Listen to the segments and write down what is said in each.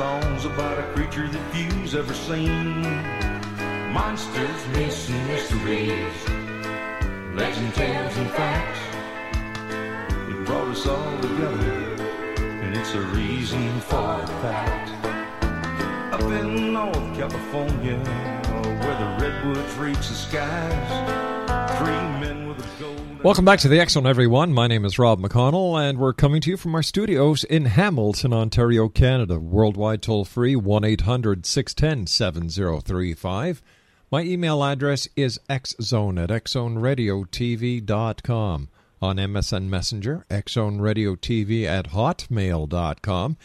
Songs about a creature that few's ever seen. Monsters, myths, and mysteries. Legend, tales, and facts. It brought us all together. And it's a reason for the fact. Up in North California, where the redwoods reach the skies. Three men. Welcome back to the Zone, everyone. My name is Rob McConnell, and we're coming to you from our studios in Hamilton, Ontario, Canada. Worldwide toll free 1 800 610 7035. My email address is xzone at xzoneradiotv.com. On MSN Messenger, xzoneradiotv at hotmail.com.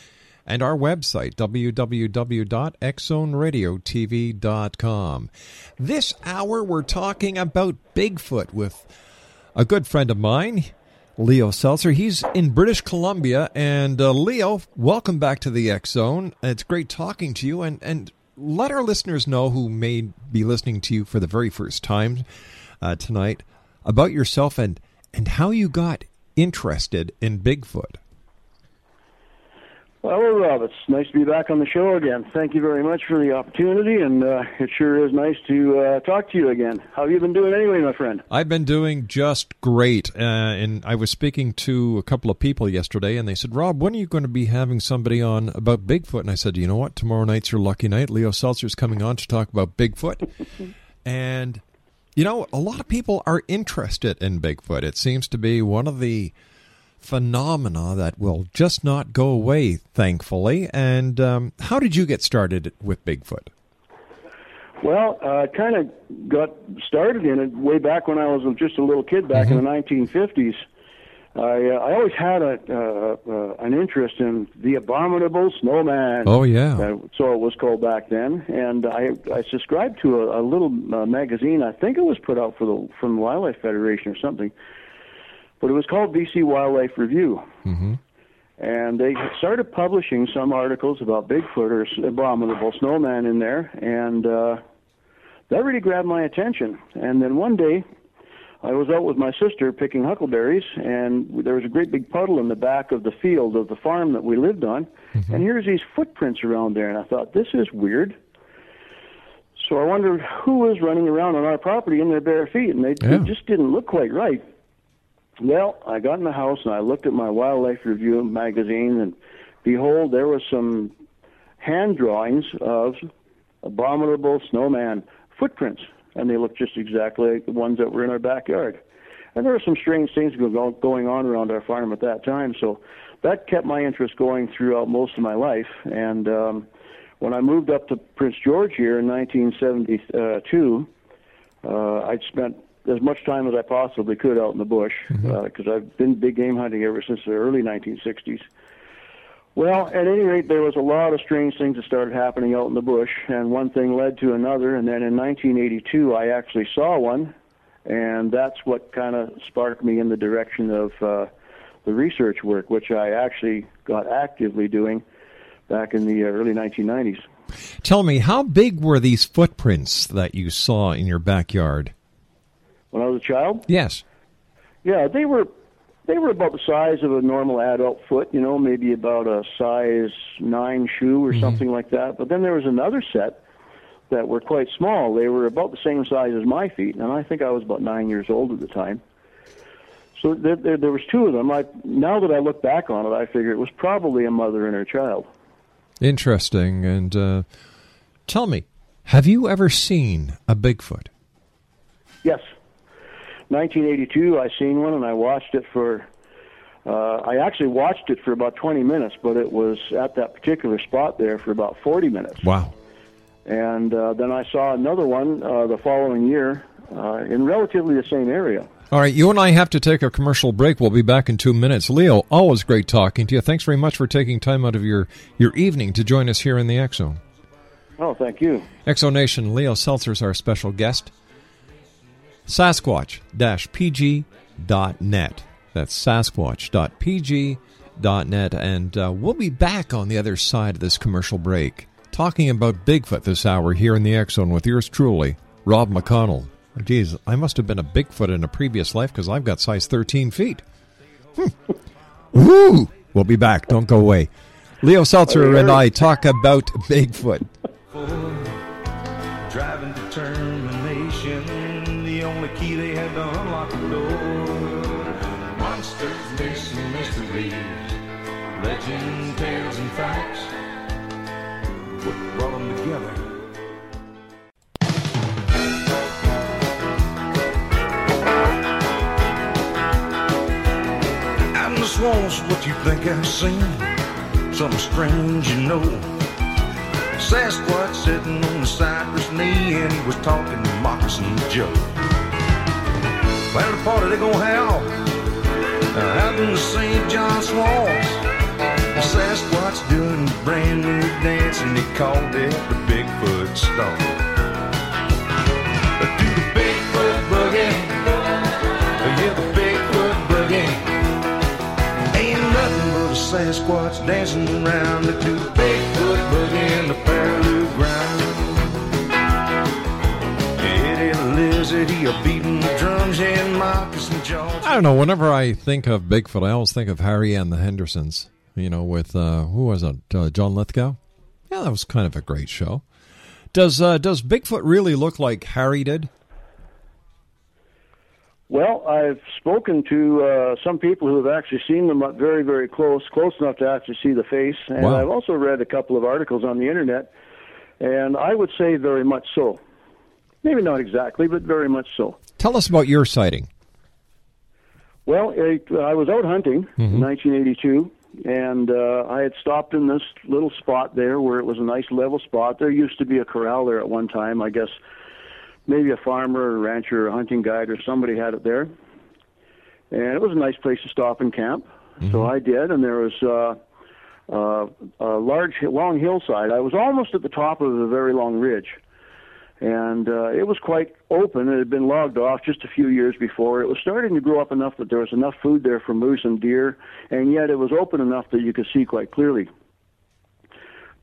And our website, www.xzoneradiotv.com. This hour, we're talking about Bigfoot with a good friend of mine, Leo Selzer. He's in British Columbia. And uh, Leo, welcome back to the X Zone. It's great talking to you. And, and let our listeners know who may be listening to you for the very first time uh, tonight about yourself and, and how you got interested in Bigfoot. Well, hello, Rob. It's nice to be back on the show again. Thank you very much for the opportunity, and uh, it sure is nice to uh, talk to you again. How have you been doing anyway, my friend? I've been doing just great. Uh, and I was speaking to a couple of people yesterday, and they said, Rob, when are you going to be having somebody on about Bigfoot? And I said, you know what? Tomorrow night's your lucky night. Leo Selzer's coming on to talk about Bigfoot. and, you know, a lot of people are interested in Bigfoot. It seems to be one of the phenomena that will just not go away, thankfully. And um, how did you get started with Bigfoot? Well, I uh, kind of got started in it way back when I was just a little kid back Mm-hmm. in the 1950s. I, uh, I always had a, uh, uh, an interest in the abominable snowman. Oh, yeah. Uh, so it was called back then, and I I subscribed to a, a little uh, magazine. I think it was put out for the from the Wildlife Federation or something, but it was called BC Wildlife Review. Mm-hmm. And they started publishing some articles about Bigfoot or abominable snowman in there, and uh, that really grabbed my attention. And then one day, I was out with my sister picking huckleberries, and there was a great big puddle in the back of the field of the farm that we lived on. And here's these footprints around there, and I thought, this is weird. So I wondered who was running around on our property in their bare feet, and they, Yeah. they just didn't look quite right. Well, I got in the house and I looked at my Wildlife Review magazine, and behold, there was some hand drawings of abominable snowman footprints, and they looked just exactly like the ones that were in our backyard. And there were some strange things going on around our farm at that time, so that kept my interest going throughout most of my life. And um, when I moved up to Prince George here in 1972, uh, I'd spent as much time as I possibly could out in the bush because I've been big game hunting ever since the early 1960s. Well, at any rate, there was a lot of strange things that started happening out in the bush, and one thing led to another. And then in 1982, I actually saw one, and that's what kind of sparked me in the direction of uh, the research work, which I actually got actively doing back in the uh, early 1990s. Tell me, how big were these footprints that you saw in your backyard? When I was a child, Yes. Yeah, they were they were about the size of a normal adult foot, you know, maybe about a size nine shoe or something like that. But then there was another set that were quite small. They were about the same size as my feet, and I think I was about nine years old at the time. So there, there, there was two of them. I now that I look back on it, I figure it was probably a mother and her child. Interesting. And uh, tell me, have you ever seen a Bigfoot? Yes, 1982. I seen one, and I watched it for. Uh, I actually watched it for about 20 minutes, but it was at that particular spot there for about 40 minutes. Wow. And uh, then I saw another one uh, the following year uh, in relatively the same area. All right, you and I have to take a commercial break. We'll be back in two minutes. Leo, always great talking to you. Thanks very much for taking time out of your, your evening to join us here in the Zone. Oh, thank you. X Zone Nation, Leo Selzer is our special guest. Sasquatch-pg.net. That's sasquatch.pg.net. And uh, we'll be back on the other side of this commercial break talking about Bigfoot this hour here in the Zone with yours truly, Rob McConnell. Geez, I must have been a Bigfoot in a previous life because I've got size 13 feet. Hmm. Woo! We'll be back. Don't go away. Leo Selzer and I talk about Bigfoot. What brought them together? In the swamps, what you think I've seen? Something strange, you know. Sasquatch sitting on the cypress knee and he was talking to Moccasin Joe. Well, the party they gonna have uh, out in the St. John swamps. Doing brand new dance and he called it the Bigfoot Stomp. Do the Bigfoot boogie, oh, yeah, the Bigfoot boogie. Ain't nothing but a Sasquatch dancing around do the Bigfoot boogie in the Paraloo ground. I don't know. Whenever I think of Bigfoot, I always think of Harry and the Hendersons. You know, with uh, who was it? Uh, John Lithgow. Yeah, that was kind of a great show. Does uh, does Bigfoot really look like Harry did? Well, I've spoken to uh, some people who have actually seen them up very, very close, close enough to actually see the face. And Wow. I've also read a couple of articles on the internet, and I would say very much so. Maybe not exactly, but very much so. Tell us about your sighting. Well, it, I was out hunting in 1982, and uh, I had stopped in this little spot there where it was a nice level spot. There used to be a corral there at one time. I guess maybe a farmer or a rancher or a hunting guide or somebody had it there. And it was a nice place to stop and camp. So I did, and there was uh, uh, a large, long hillside. I was almost at the top of a very long ridge and uh, it was quite open. It had been logged off just a few years before. It was starting to grow up enough that there was enough food there for moose and deer, and yet it was open enough that you could see quite clearly.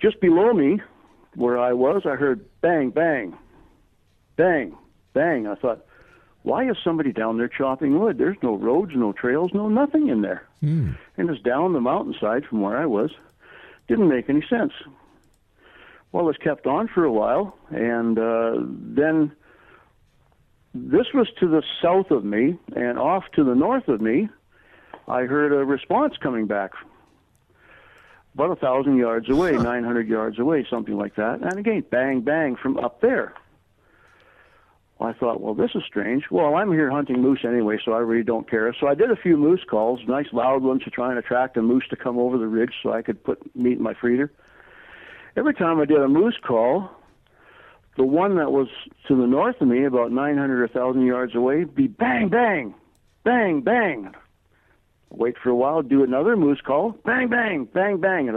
Just below me, where I was, I heard bang, bang, bang, bang. I thought, why is somebody down there chopping wood? There's no roads, no trails, no nothing in there. And it's down the mountainside from where I was. Didn't make any sense. Well, this kept on for a while, and uh, then this was to the south of me, and off to the north of me, I heard a response coming back. About a thousand yards away, 900 yards away, something like that. And again, bang, bang from up there. Well, I thought, well, this is strange. Well, I'm here hunting moose anyway, so I really don't care. So I did a few moose calls, nice loud ones to try and attract a moose to come over the ridge so I could put meat in my feeder every time I did a moose call, the one that was to the north of me, about 900 or 1,000 yards away, be bang, bang, bang, bang. Wait for a while, do another moose call, bang, bang, bang, bang.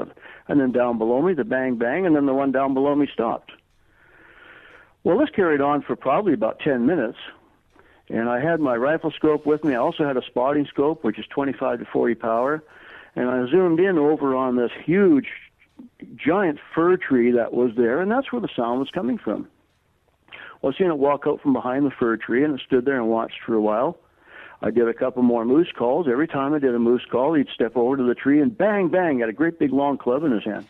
And, then down below me, the bang, bang, and then the one down below me stopped. Well, this carried on for probably about 10 minutes. And I had my rifle scope with me. I also had a spotting scope, which is 25 to 40 power. And I zoomed in over on this huge giant fir tree that was there, and that's where the sound was coming from. Well, I seen it walk out from behind the fir tree, and it stood there and watched for a while. I did a couple more moose calls. Every time I did a moose call, he'd step over to the tree and bang, bang, had a great big long club in his hand.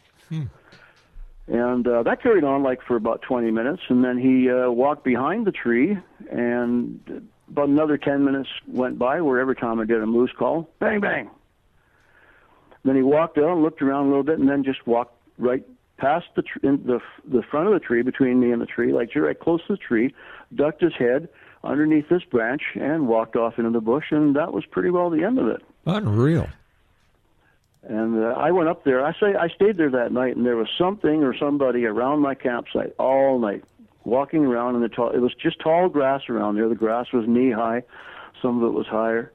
And uh, that carried on like for about 20 minutes, and then he uh, walked behind the tree, and about another 10 minutes went by where every time I did a moose call, bang, bang. Then he walked out, looked around a little bit, and then just walked right past the tr- in the the front of the tree between me and the tree, like right close to the tree, ducked his head underneath this branch, and walked off into the bush, and that was pretty well the end of it. Unreal. And uh, I went up there. I say I stayed there that night, and there was something or somebody around my campsite all night, walking around in the tall. It was just tall grass around there. The grass was knee high, some of it was higher,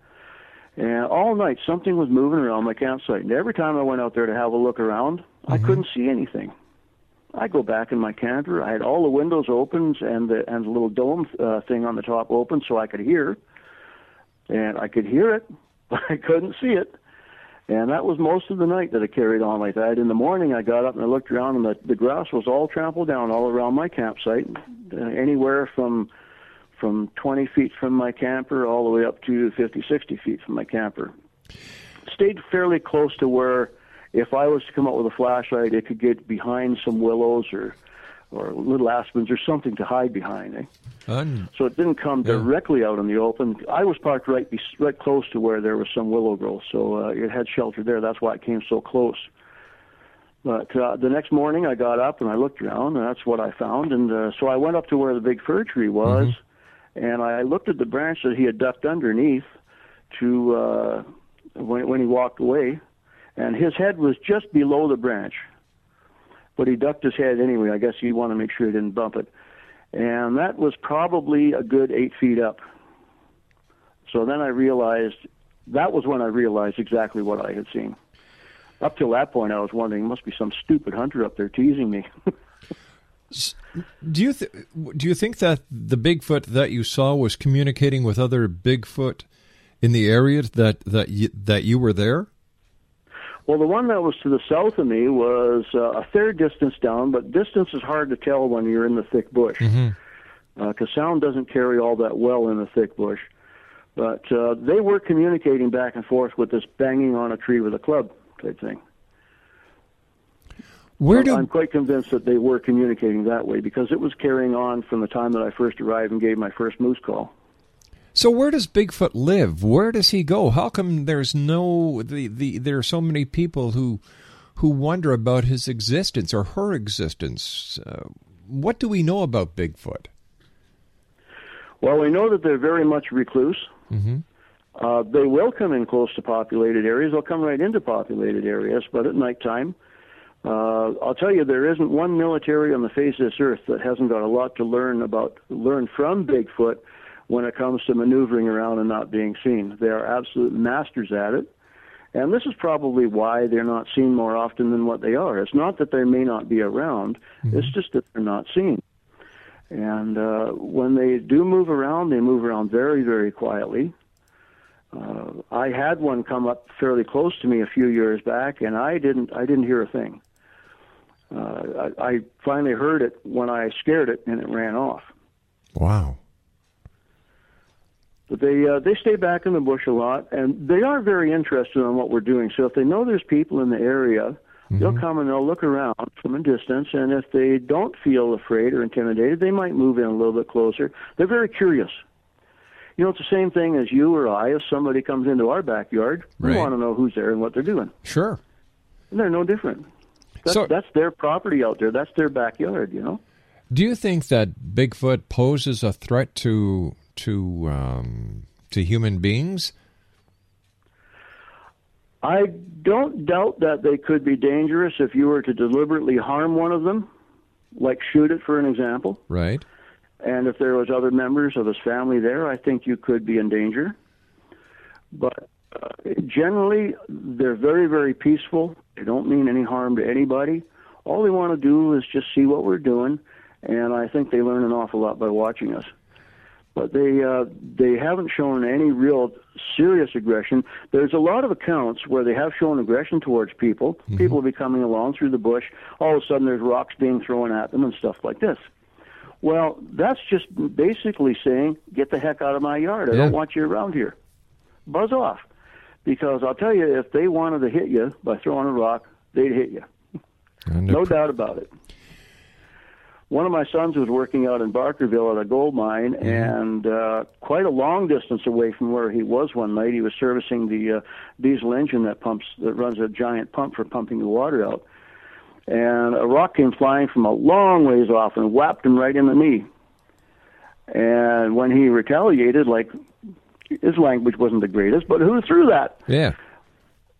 and all night something was moving around my campsite. And every time I went out there to have a look around, I couldn't see anything. I go back in my camper. I had all the windows open and the and the little dome uh, thing on the top open so I could hear, and I could hear it, but I couldn't see it. And that was most of the night that it carried on like that. In the morning, I got up and I looked around, and the, the grass was all trampled down all around my campsite, uh, anywhere from from 20 feet from my camper all the way up to 50, 60 feet from my camper. Stayed fairly close to where, if I was to come out with a flashlight, it could get behind some willows or or little aspens or something to hide behind. Eh? So it didn't come Yeah. directly out in the open. I was parked right be- right close to where there was some willow growth, so uh, it had shelter there. That's why it came so close. But uh, the next morning, I got up and I looked around, and that's what I found. And uh, so I went up to where the big fir tree was, and I looked at the branch that he had ducked underneath to uh, when when he walked away, and his head was just below the branch. But he ducked his head anyway. I guess he wanted to make sure he didn't bump it and that was probably a good eight feet up. So then I realized that was when I realized exactly what I had seen. Up till that point, I was wondering, must be some stupid hunter up there teasing me. Do you th- do you think that the Bigfoot that you saw was communicating with other Bigfoot in the area that that you, that you were there? well, the one that was to the south of me was uh, a fair distance down, but distance is hard to tell when you're in the thick bush because sound doesn't carry all that well in the thick bush. But uh, they were communicating back and forth with this banging on a tree with a club type thing. Where I'm- do I'm quite convinced that they were communicating that way because it was carrying on from the time that I first arrived and gave my first moose call. so? Where does Bigfoot live? Where does he go? How come there's no the, the there are so many people who who wonder about his existence or her existence? Uh, what do we know about Bigfoot? Well, we know that they're very much recluse. Mm-hmm. Uh, they will come in close to populated areas. They'll come right into populated areas, but at nighttime, uh, I'll tell you, there isn't one military on the face of this earth that hasn't got a lot to learn about, learn from Bigfoot when it comes to maneuvering around and not being seen. They are absolute masters at it. And this is probably why they're not seen more often than what they are. It's not that they may not be around, it's just that they're not seen. And uh, when they do move around, they move around very, very quietly. Uh, I had one come up fairly close to me a few years back, and I didn't. I didn't hear a thing. Uh, I, I finally heard it when I scared it, and it ran off. Wow. But they uh, they stay back in the bush a lot, and they are very interested in what we're doing. So if they know there's people in the area, they'll come and they'll look around from a distance. And if they don't feel afraid or intimidated, they might move in a little bit closer. They're very curious. You know, it's the same thing as you or I. If somebody comes into our backyard, we want to know who's there and what they're doing. Sure. And they're no different. That's, So- that's their property out there. That's their backyard. You know. Do you think that Bigfoot poses a threat to to um, to human beings? I don't doubt that they could be dangerous if you were to deliberately harm one of them, like shoot it, for an example. Right. And if there was other members of his family there, I think you could be in danger. But uh, generally, they're very, very peaceful. They don't mean any harm to anybody. All they want to do is just see what we're doing, and I think they learn an awful lot by watching us. But they uh, they haven't shown any real serious aggression. There's a lot of accounts where they have shown aggression towards people. People will be coming along through the bush. All of a sudden, there's rocks being thrown at them and stuff like this. Well, that's just basically saying, get the heck out of my yard. I Yeah. don't want you around here. Buzz off. Because I'll tell you, if they wanted to hit you by throwing a rock, they'd hit you. No doubt about it. one of my sons was working out in Barkerville at a gold mine, Mm-hmm. and uh, quite a long distance away from where he was one night, he was servicing the uh, diesel engine that pumps that runs a giant pump for pumping the water out. And a rock came flying from a long ways off and whapped him right in the knee. And when he retaliated, like his language wasn't the greatest, but who threw that? Yeah.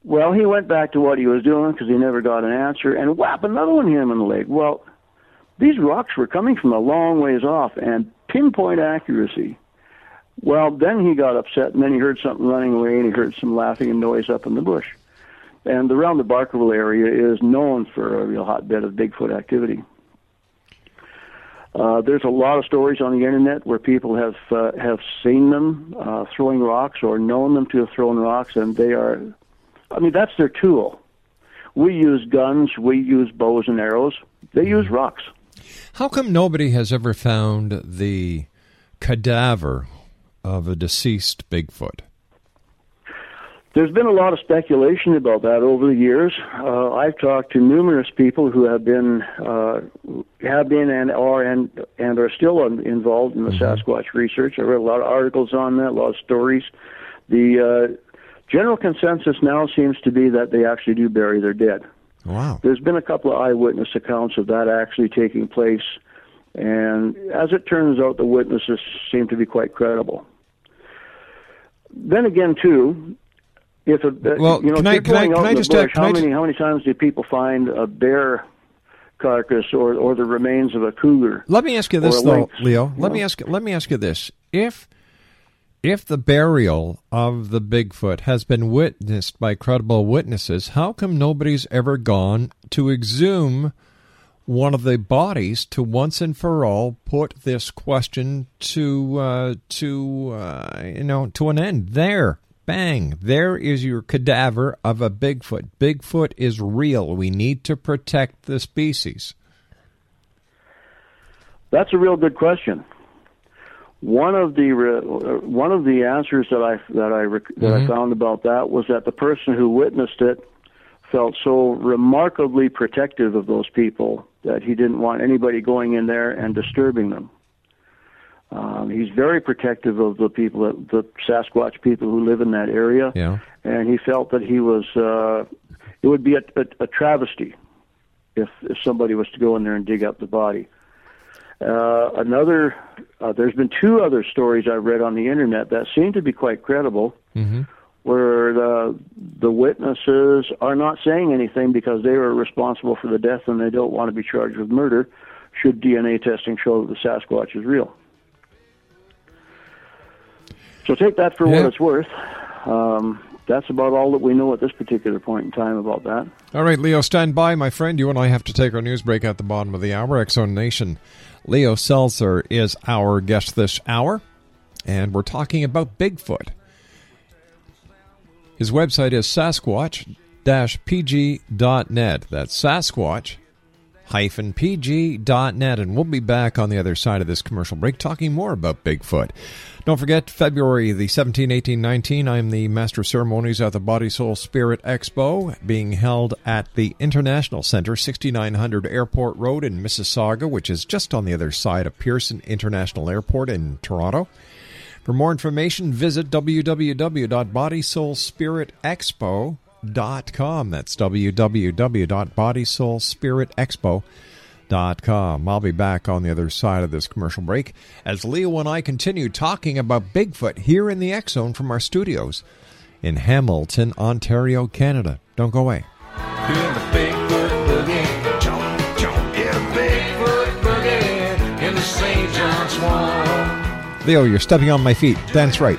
Well, he went back to what he was doing because he never got an answer, and whap another one hit him in the leg. Well, these rocks were coming from a long ways off and pinpoint accuracy. Well, then he got upset, and then he heard something running away, and he heard some laughing and noise up in the bush. And around the Barkerville area is known for a real hotbed of Bigfoot activity. Uh, there's a lot of stories on the internet where people have uh, have seen them uh, throwing rocks or known them to have thrown rocks, and they are, I mean, that's their tool. We use guns, we use bows and arrows. They use rocks. How come nobody has ever found the cadaver of a deceased Bigfoot? There's been a lot of speculation about that over the years. Uh, I've talked to numerous people who have been, uh, have been and are and and are still in, involved in the Sasquatch research. I read a lot of articles on that, a lot of stories. The uh, general consensus now seems to be that they actually do bury their dead. Wow. There's been a couple of eyewitness accounts of that actually taking place, and as it turns out, the witnesses seem to be quite credible. Then again, too, if a uh, Well, you know, can I- can I- can I just, uh, bush, can how I many just- how many times do people find a bear carcass or or the remains of a cougar? Let me ask you this though, lynx, Leo. you Let me ask let me ask you this. If if the burial of the Bigfoot has been witnessed by credible witnesses, how come nobody's ever gone to exhume one of the bodies to once and for all put this question to uh, to uh, you know to an end? There, bang, there is your cadaver of a Bigfoot. Bigfoot is real. We need to protect the species. That's a real good question. One of the re- uh, one of the answers that I that I rec- that I found about that was that the person who witnessed it felt so remarkably protective of those people that he didn't want anybody going in there and disturbing them. Um, he's very protective of the people, that, the Sasquatch people who live in that area, Yeah. and he felt that he was. Uh, it would be a, a, a travesty if if somebody was to go in there and dig up the body. Uh, another, uh, there's been two other stories I've read on the internet that seem to be quite credible, Mm-hmm. where the the witnesses are not saying anything because they were responsible for the death and they don't want to be charged with murder. Should DNA testing show that the Sasquatch is real? So take that for Yeah. what it's worth. Um, that's about all that we know at this particular point in time about that. All right, Leo, stand by, my friend. You and I have to take our news break at the bottom of the hour. X Zone Nation. Leo Selzer is our guest this hour, and we're talking about Bigfoot. His website is sasquatch-pg.net. That's Sasquatch pg.net and we'll be back on the other side of this commercial break talking more about Bigfoot. Don't forget February the 17, 18, 19 I'm the master of ceremonies at the Body Soul Spirit Expo being held at the International Center 6900 Airport Road in Mississauga which is just on the other side of Pearson International Airport in Toronto. For more information, visit www.bodysoulspiritexpo.com. That's www.bodysoulspiritexpo.com. I'll be back on the other side of this commercial break as Leo and I continue talking about Bigfoot here in the X Zone from our studios in Hamilton, Ontario, Canada. Don't go away. Doing the Bigfoot boogie. Jump, jump, yeah, Bigfoot boogie in the St. John Swamp. Leo, you're stepping on my feet. Dance right.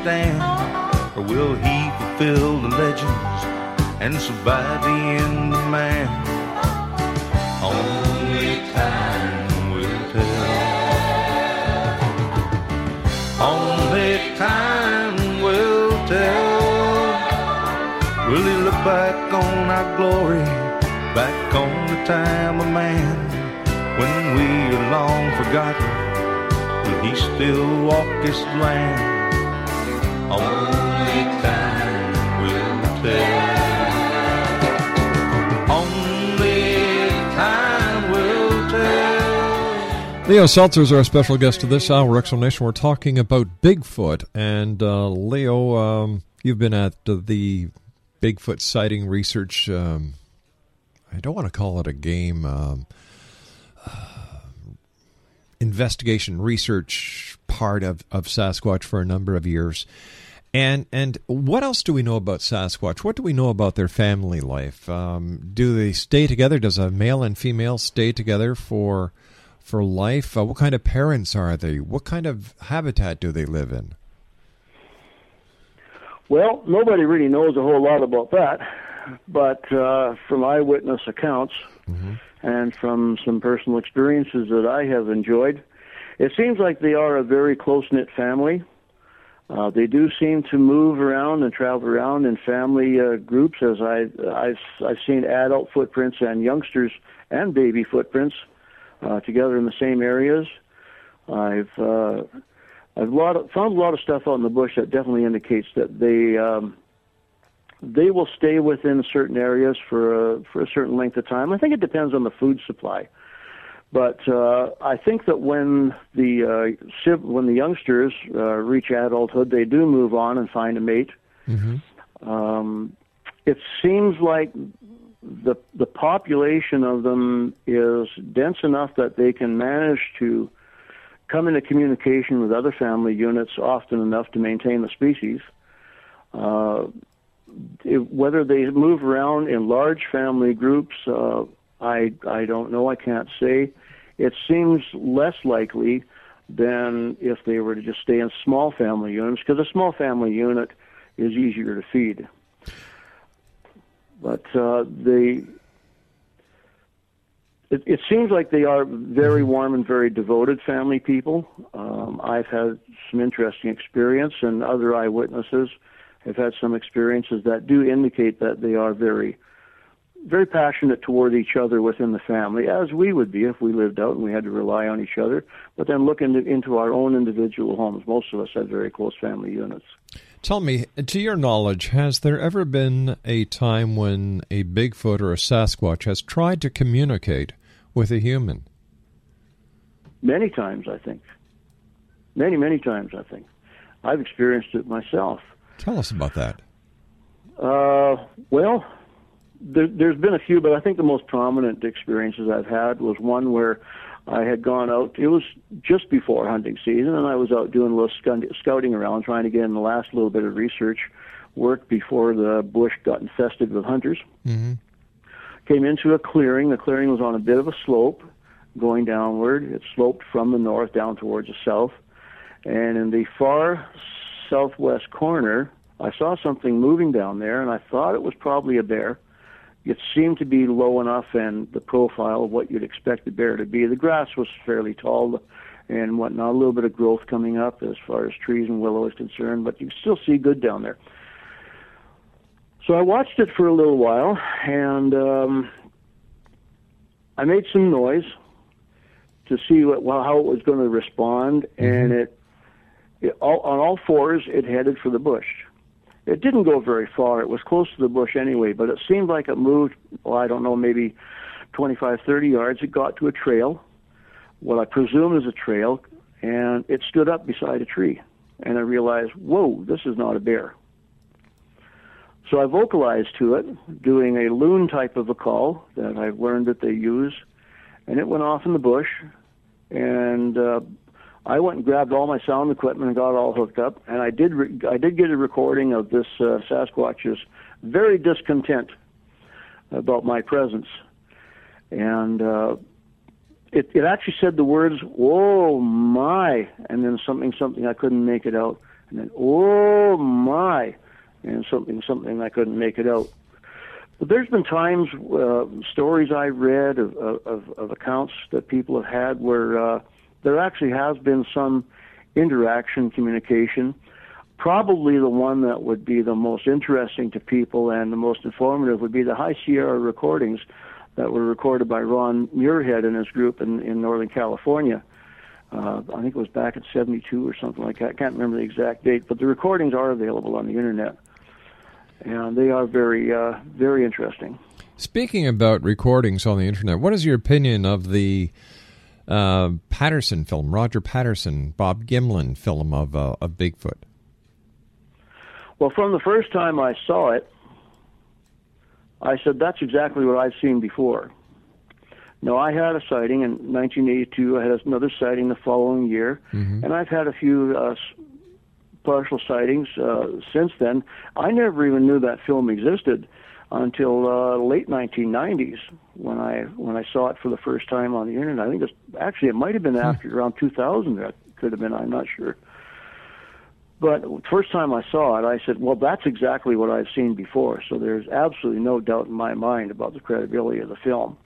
understand? Or will he fulfill the legends and survive the end of man? Only time will tell. Only time will tell. Will he look back on our glory, back on the time of man, when we are long forgotten? Will he still walk this land? Leo Selzer is our special guest to this hour, X Zone Nation. We're talking about Bigfoot. And uh, Leo, um, you've been at the Bigfoot sighting research. Um, I don't want to call it a game. Um, uh, investigation research part of, of Sasquatch for a number of years. And and what else do we know about Sasquatch? What do we know about their family life? Um, do they stay together? Does a male and female stay together for for life? Uh, what kind of parents are they? What kind of habitat do they live in? Well, nobody really knows a whole lot about that, but uh, from eyewitness accounts and from some personal experiences that I have enjoyed, it seems like they are a very close knit family. Uh, they do seem to move around and travel around in family uh, groups, as I, I've I've seen adult footprints and youngsters and baby footprints uh, together in the same areas. I've uh, I've lot of, found a lot of stuff out in the bush that definitely indicates that they um, they will stay within certain areas for a, for a certain length of time. I think it depends on the food supply, but uh, I think that when the uh, when the youngsters uh, reach adulthood, they do move on and find a mate. Um, it seems like the the population of them is dense enough that they can manage to come into communication with other family units often enough to maintain the species. Uh, if, whether they move around in large family groups, uh, I I don't know. I can't say. It seems less likely than if they were to just stay in small family units, because a small family unit is easier to feed. But uh, they it, it seems like they are very warm and very devoted family people. Um, I've had some interesting experience, and other eyewitnesses have had some experiences that do indicate that they are very, very passionate toward each other within the family, as we would be if we lived out and we had to rely on each other. But then look into, into our own individual homes. Most of us have very close family units. Tell me, to your knowledge, has there ever been a time when a Bigfoot or a Sasquatch has tried to communicate with a human? Many times, I think. Many, many times, I think. I've experienced it myself. Tell us about that. Uh, well, there, there's been a few, but I think the most prominent experiences I've had was one where I had gone out. It was just before hunting season, and I was out doing a little scouting around, trying to get in the last little bit of research work before the bush got infested with hunters. Mm-hmm. Came into a clearing. The clearing was on a bit of a slope going downward. It sloped from the north down towards the south. And in the far southwest corner, I saw something moving down there, and I thought it was probably a bear. It seemed to be low enough and the profile of what you'd expect a bear to be. The grass was fairly tall and whatnot, a little bit of growth coming up as far as trees and willow is concerned, but you can still see good down there. So I watched it for a little while, and um, I made some noise to see what, well, how it was going to respond, and it, it all, on all fours, it headed for the bush. It didn't go very far. It was close to the bush anyway, but it seemed like it moved, well, I don't know, maybe 25, 30 yards. It got to a trail, what I presume is a trail, and it stood up beside a tree. And I realized, whoa, this is not a bear. So I vocalized to it, doing a loon type of a call that I've learned that they use, and it went off in the bush. And uh, I went and grabbed all my sound equipment and got all hooked up. And I did re- I did get a recording of this uh, Sasquatch's very discontent about my presence, and uh, it it actually said the words "Oh my," and then something something I couldn't make it out, and then "Oh my," and something something I couldn't make it out. But there's been times, uh, stories I read of, of, of accounts that people have had where uh, there actually has been some interaction, communication. Probably the one that would be the most interesting to people and the most informative would be the High Sierra recordings that were recorded by Ron Morehead and his group in, in Northern California. Uh, I think it was back in 72 or something like that. I can't remember the exact date, but the recordings are available on the internet. And they are very, uh, very interesting. Speaking about recordings on the internet, what is your opinion of the uh, Patterson film, Roger Patterson, Bob Gimlin film of uh, of Bigfoot? Well, from the first time I saw it, I said that's exactly what I've seen before. Now I had a sighting in 1982. I had another sighting the following year, Mm-hmm. and I've had a few uh, partial sightings uh, since then. I never even knew that film existed until uh, late 1990s when I when I saw it for the first time on the internet. I think it's actually it might have been after around 2000. That could have been. I'm not sure. But first time I saw it, I said, "Well, that's exactly what I've seen before." So there's absolutely no doubt in my mind about the credibility of the film.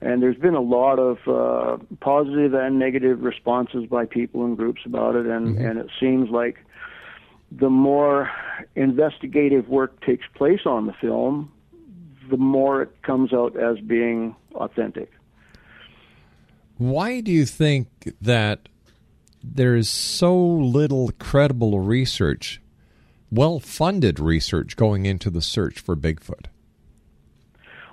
And there's been a lot of uh, positive and negative responses by people and groups about it, and, and it seems like the more investigative work takes place on the film, the more it comes out as being authentic. Why do you think that there is so little credible research, well funded research going into the search for Bigfoot?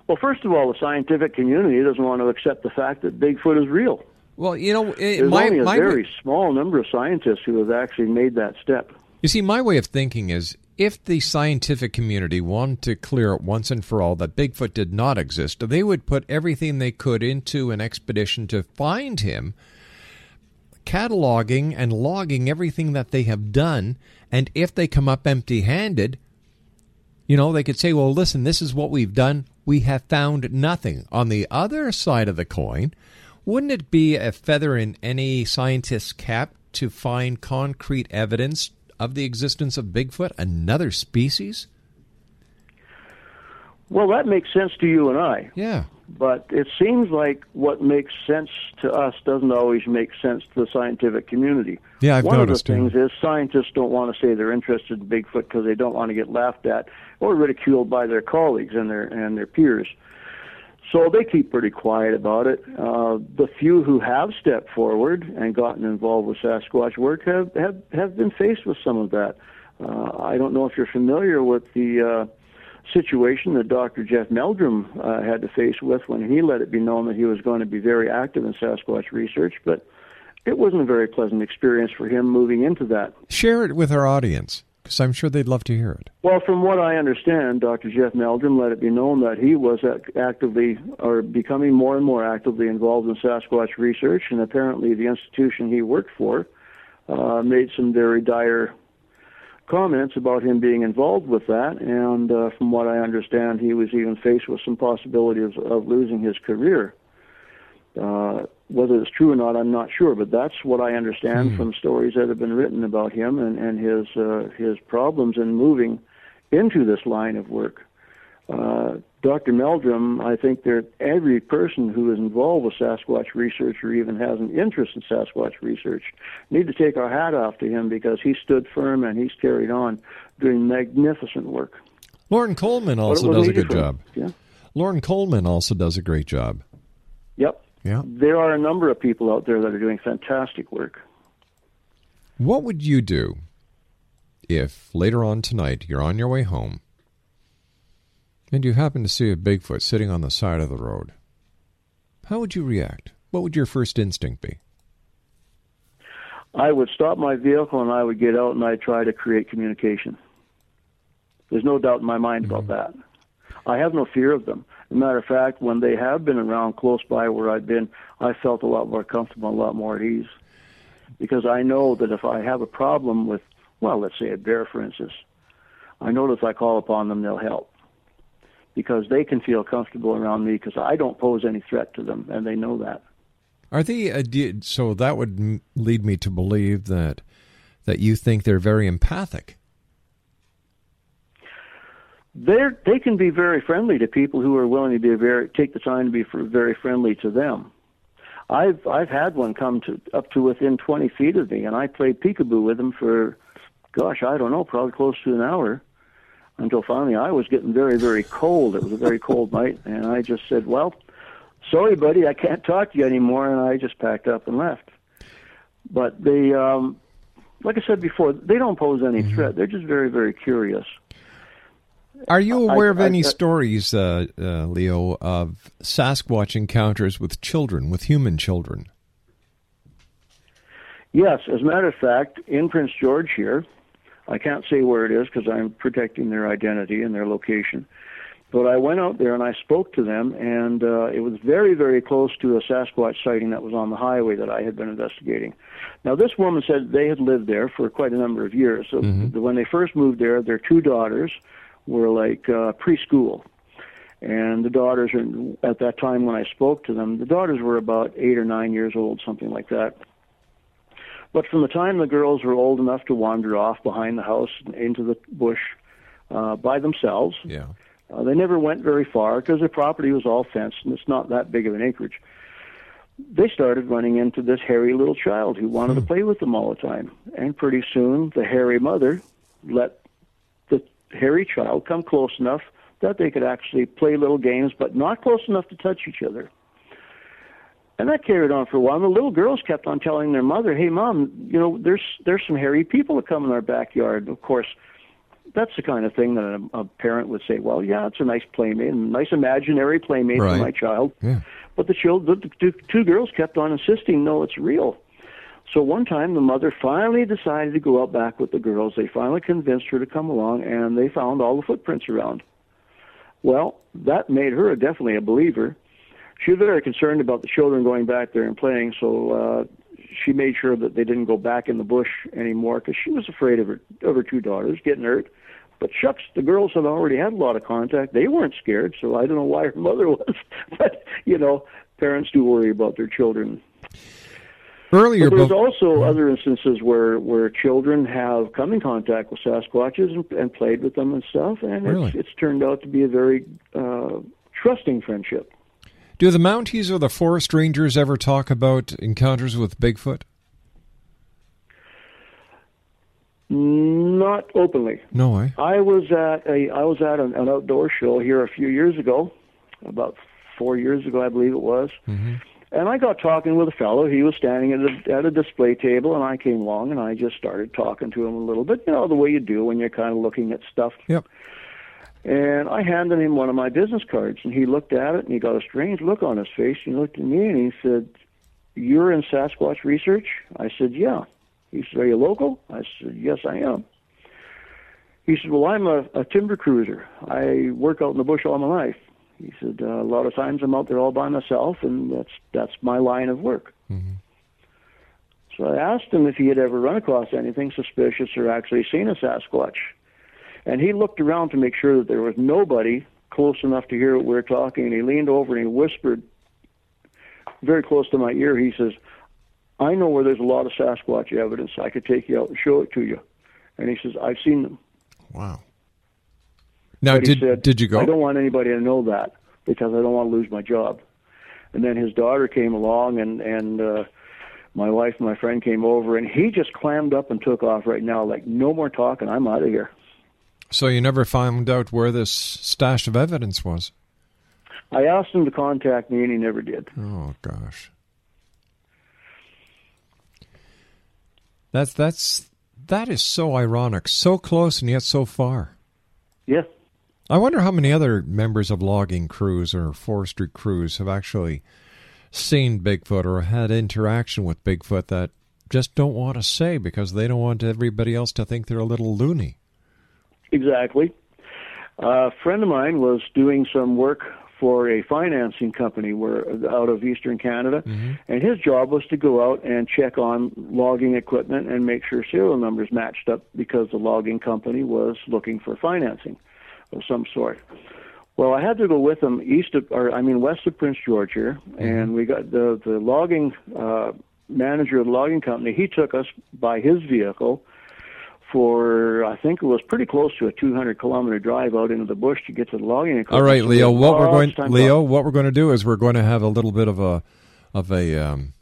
Well, first of all, the scientific community doesn't want to accept the fact that Bigfoot is real. Well, you know, it, There's my, only a my very small number of scientists who have actually made that step. You see, my way of thinking is if the scientific community wanted to clear it once and for all that Bigfoot did not exist, they would put everything they could into an expedition to find him, cataloging and logging everything that they have done. And if they come up empty handed, you know, they could say, well, listen, this is what we've done. We have found nothing. On the other side of the coin, wouldn't it be a feather in any scientist's cap to find concrete evidence of the existence of Bigfoot, another species? Well, that makes sense to you and I. Yeah. But it seems like what makes sense to us doesn't always make sense to the scientific community. Yeah, I've One noticed, of the yeah. things is scientists don't want to say they're interested in Bigfoot because they don't want to get laughed at or ridiculed by their colleagues and their and their peers. So they keep pretty quiet about it. Uh, the few who have stepped forward and gotten involved with Sasquatch work have have, have been faced with some of that. Uh, I don't know if you're familiar with the uh, situation that Dr. Jeff Meldrum uh, had to face with when he let it be known that he was going to be very active in Sasquatch research, but it wasn't a very pleasant experience for him moving into that. Share it with our audience because I'm sure they'd love to hear it. Well, from what I understand, Dr. Jeff Meldrum let it be known that he was actively or becoming more and more actively involved in Sasquatch research, and apparently the institution he worked for uh, made some very dire comments about him being involved with that. And uh, from what I understand, he was even faced with some possibility of, of losing his career. Uh, whether it's true or not, I'm not sure, but that's what I understand from stories that have been written about him and, and his uh, his problems in moving into this line of work. Uh, Dr. Meldrum, I think that every person who is involved with Sasquatch research or even has an interest in Sasquatch research need to take our hat off to him because he stood firm and he's carried on doing magnificent work. Loren Coleman also does a good job. Yeah. Loren Coleman also does a great job. Yep. Yeah. There are a number of people out there that are doing fantastic work. What would you do if later on tonight you're on your way home and you happen to see a Bigfoot sitting on the side of the road, how would you react? What would your first instinct be? I would stop my vehicle and I would get out and I'd try to create communication. There's no doubt in my mind about mm-hmm. that. I have no fear of them. As a matter of fact, when they have been around close by where I've been, I felt a lot more comfortable, a lot more at ease. Because I know that if I have a problem with, well, let's say a bear, for instance, I know that if I call upon them, they'll help. Because they can feel comfortable around me because I don't pose any threat to them, and they know that. Are they uh, so? That would lead me to believe that that you think they're very empathic. They're, they can be very friendly to people who are willing to be very take the time to be very friendly to them. I've I've had one come to up to within 20 feet of me, and I played peekaboo with him for, gosh, I don't know, probably close to an hour, until finally I was getting very very cold. It was a very cold night, and I just said, well, sorry, buddy, I can't talk to you anymore, and I just packed up and left. But they, um, like I said before, they don't pose any threat. They're just very very curious. Are you aware I- of any I- stories, uh, uh, Leo, of Sasquatch encounters with children, with human children? Yes, as a matter of fact, in Prince George here, I can't say where it is because I'm protecting their identity and their location. But I went out there and I spoke to them, and uh, it was very, very close to a Sasquatch sighting that was on the highway that I had been investigating. Now, this woman said they had lived there for quite a number of years. So when they first moved there, their two daughters were like uh, preschool. And the daughters, are, at that time when I spoke to them, the daughters were about eight or nine years old, something like that. But from the time the girls were old enough to wander off behind the house and into the bush uh, by themselves, Yeah. uh, they never went very far because their property was all fenced and it's not that big of an acreage. They started running into this hairy little child who wanted to play with them all the time. And pretty soon, the hairy mother let hairy child come close enough that they could actually play little games, but not close enough to touch each other. And that carried on for a while. And The little girls kept on telling their mother, "Hey, mom, you know, there's there's some hairy people that come in our backyard." Of course, that's the kind of thing that a, a parent would say, "Well, yeah, it's a nice playmate, a nice imaginary playmate Right. for my child." Yeah. But the children, the two, two girls kept on insisting, "No, it's real." So one time, the mother finally decided to go out back with the girls. They finally convinced her to come along, and they found all the footprints around. Well, that made her definitely a believer. She was very concerned about the children going back there and playing, so uh, she made sure that they didn't go back in the bush anymore because she was afraid of her of her two daughters getting hurt. But shucks, the girls had already had a lot of contact. They weren't scared, so I don't know why her mother was. but you know, parents do worry about their children. Earlier, But there's also other instances where where children have come in contact with Sasquatches and, and played with them and stuff, and Really? it's it's turned out to be a very uh, trusting friendship. do the Mounties or the forest rangers ever talk about encounters with Bigfoot? Not openly. No way. I was at a I was at an, an outdoor show here a few years ago, about four years ago, I believe it was. And I got talking with a fellow. He was standing at a, at a display table, and I came along and I just started talking to him a little bit. You know the way you do when you're kind of looking at stuff. Yep. And I handed him one of my business cards, and he looked at it, and he got a strange look on his face. And he looked at me, and he said, "You're in Sasquatch research?" I said, "Yeah." He said, "Are you local?" I said, "Yes, I am." He said, "Well, I'm a, a timber cruiser. I work out in the bush all my life." He said, uh, "A lot of times I'm out there all by myself, and that's that's my line of work." So I asked him if he had ever run across anything suspicious or actually seen a Sasquatch. And he looked around to make sure that there was nobody close enough to hear what we were talking. And he leaned over and he whispered very close to my ear. He says, I know where there's a lot of Sasquatch evidence. I could take you out and show it to you. And he says, I've seen them. Wow. Now, But did said, did you go? I don't want anybody to know that because I don't want to lose my job. And then his daughter came along, and and uh, my wife and my friend came over, and he just clammed up and took off right now, like no more talking. I'm out of here. So you never found out where this stash of evidence was? I asked him to contact me, and he never did. Oh gosh. That's that's That is so ironic. So close and yet so far. Yes. I wonder how many other members of logging crews or forestry crews have actually seen Bigfoot or had interaction with Bigfoot that just don't want to say because they don't want everybody else to think they're a little loony. Exactly. A friend of mine was doing some work for a financing company where out of eastern Canada, Mm-hmm. and his job was to go out and check on logging equipment and make sure serial numbers matched up because the logging company was looking for financing of some sort. Well, I had to go with them east of, or I mean west of Prince George here, and we got the the logging uh, manager of the logging company. He took us by his vehicle for I think it was pretty close to a 200 kilometer drive out into the bush to get to the logging equipment. All right, Leo. What we're going, Leo, what we're going to do is we're going to have a little bit of a, of a, um,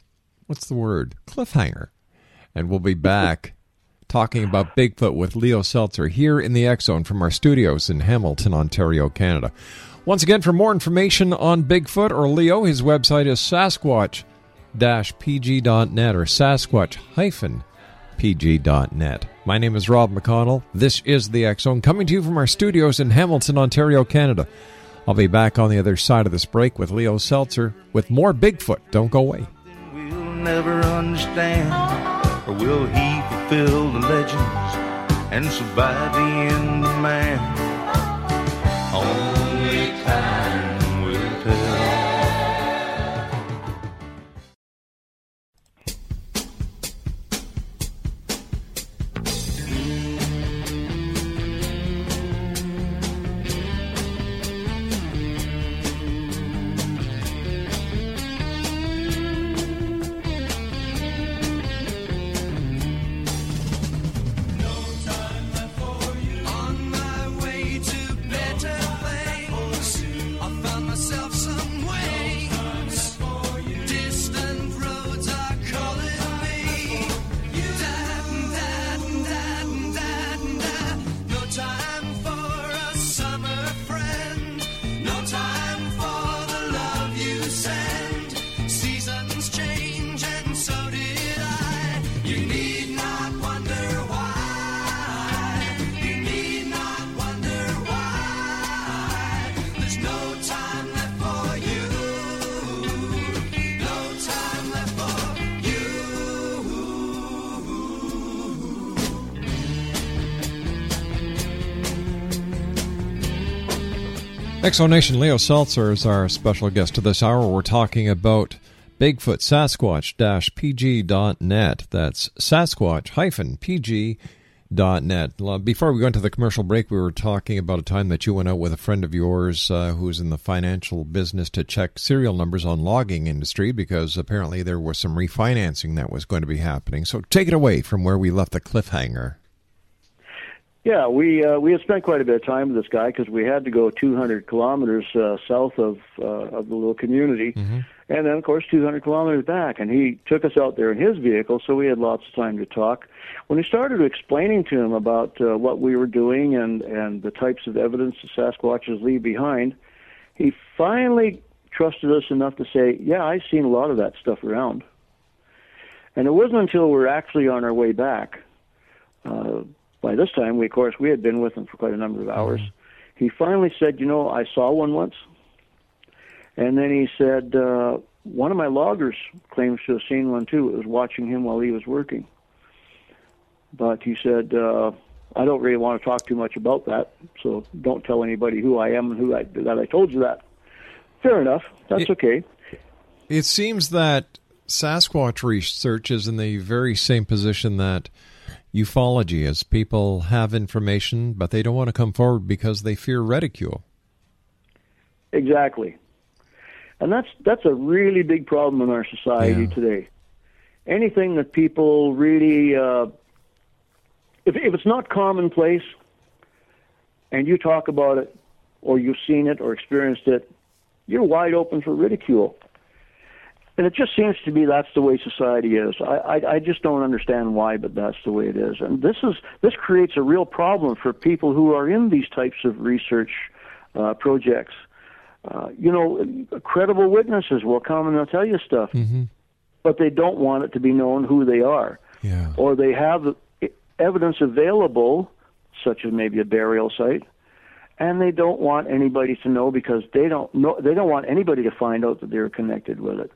what's the word? Cliffhanger, and we'll be back talking about Bigfoot with Leo Selzer here in the X Zone from our studios in Hamilton, Ontario, Canada. Once again, for more information on Bigfoot or Leo, his website is sasquatch-pg.net or sasquatch-pg.net. My name is Rob McConnell. This is the X Zone coming to you from our studios in Hamilton, Ontario, Canada. I'll be back on the other side of this break with Leo Selzer with more Bigfoot. Don't go away. Never understand, or will he fulfill the legends and survive the end of man? X Zone Nation Leo Selzer is our special guest to this hour. We're talking about Bigfoot Sasquatch-pg.net. That's Sasquatch-pg.net. Uh, Before we go into the commercial break, we were talking about a time that you went out with a friend of yours uh, who's in the financial business to check serial numbers on logging industry because apparently there was some refinancing that was going to be happening. So take it away from where we left the cliffhanger. Yeah, we uh, we had spent quite a bit of time with this guy because we had to go 200 kilometers uh, south of uh, of the little community, and then of course 200 kilometers back. And he took us out there in his vehicle, so we had lots of time to talk. When we started explaining to him about uh, what we were doing and and the types of evidence the Sasquatches leave behind, he finally trusted us enough to say, "Yeah, I've seen a lot of that stuff around." And it wasn't until we were actually on our way back. Uh, by this time, we of course we had been with him for quite a number of hours. He finally said, "You know, I saw one once." And then he said, uh, "One of my loggers claims to have seen one too. It was watching him while he was working." But he said, uh, "I don't really want to talk too much about that, so don't tell anybody who I am and who I that I told you that." Fair enough. That's It- okay. It seems that Sasquatch research is in the very same position that ufology is. People have information, but they don't want to come forward because they fear ridicule. Exactly. And that's that's a really big problem in our society Yeah. today. Anything that people really uh, if if it's not commonplace and you talk about it or you've seen it or experienced it, you're wide open for ridicule. And it just seems to be that's the way society is. I, I, I just don't understand why, but that's the way it is. And this is this creates a real problem for people who are in these types of research uh, projects. Uh, you know, credible witnesses will come and they'll tell you stuff, but they don't want it to be known who they are, Yeah. or they have evidence available, such as maybe a burial site, and they don't want anybody to know because they don't know they don't want anybody to find out that they're connected with it.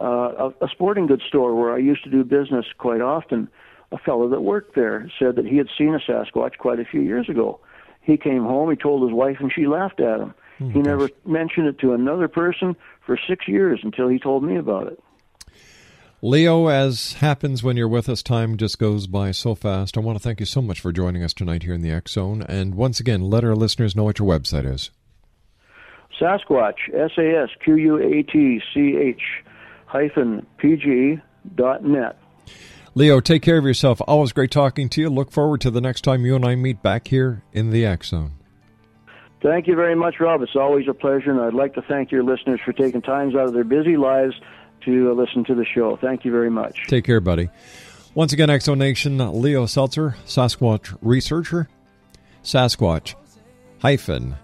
Uh, a, a sporting goods store where I used to do business quite often, a fellow that worked there said that he had seen a Sasquatch quite a few years ago. He came home, he told his wife, and she laughed at him. he never mentioned it to another person for six years until he told me about it. Leo, as happens when you're with us, time just goes by so fast. I want to thank you so much for joining us tonight here in the X Zone. And once again, let our listeners know what your website is. Sasquatch, S A S Q U A T C H hyphen P G dot net. Leo, take care of yourself. Always great talking to you. Look forward to the next time you and I meet back here in the X Zone. Thank you very much, Rob. It's always a pleasure, and I'd like to thank your listeners for taking times out of their busy lives to uh, listen to the show. Thank you very much. Take care, buddy. Once again, X Zone Nation, Leo Selzer, Sasquatch researcher, Sasquatch hyphen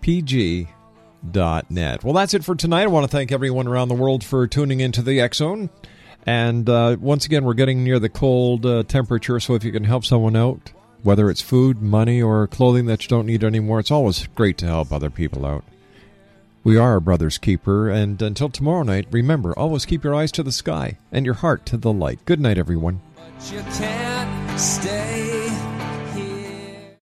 PG dot net. Well, that's it for tonight. I want to thank everyone around the world for tuning into the Zone. And uh, once again, we're getting near the cold uh, temperature, so if you can help someone out, whether it's food, money, or clothing that you don't need anymore, it's always great to help other people out. We are a brother's keeper, and until tomorrow night, remember always keep your eyes to the sky and your heart to the light. Good night, everyone.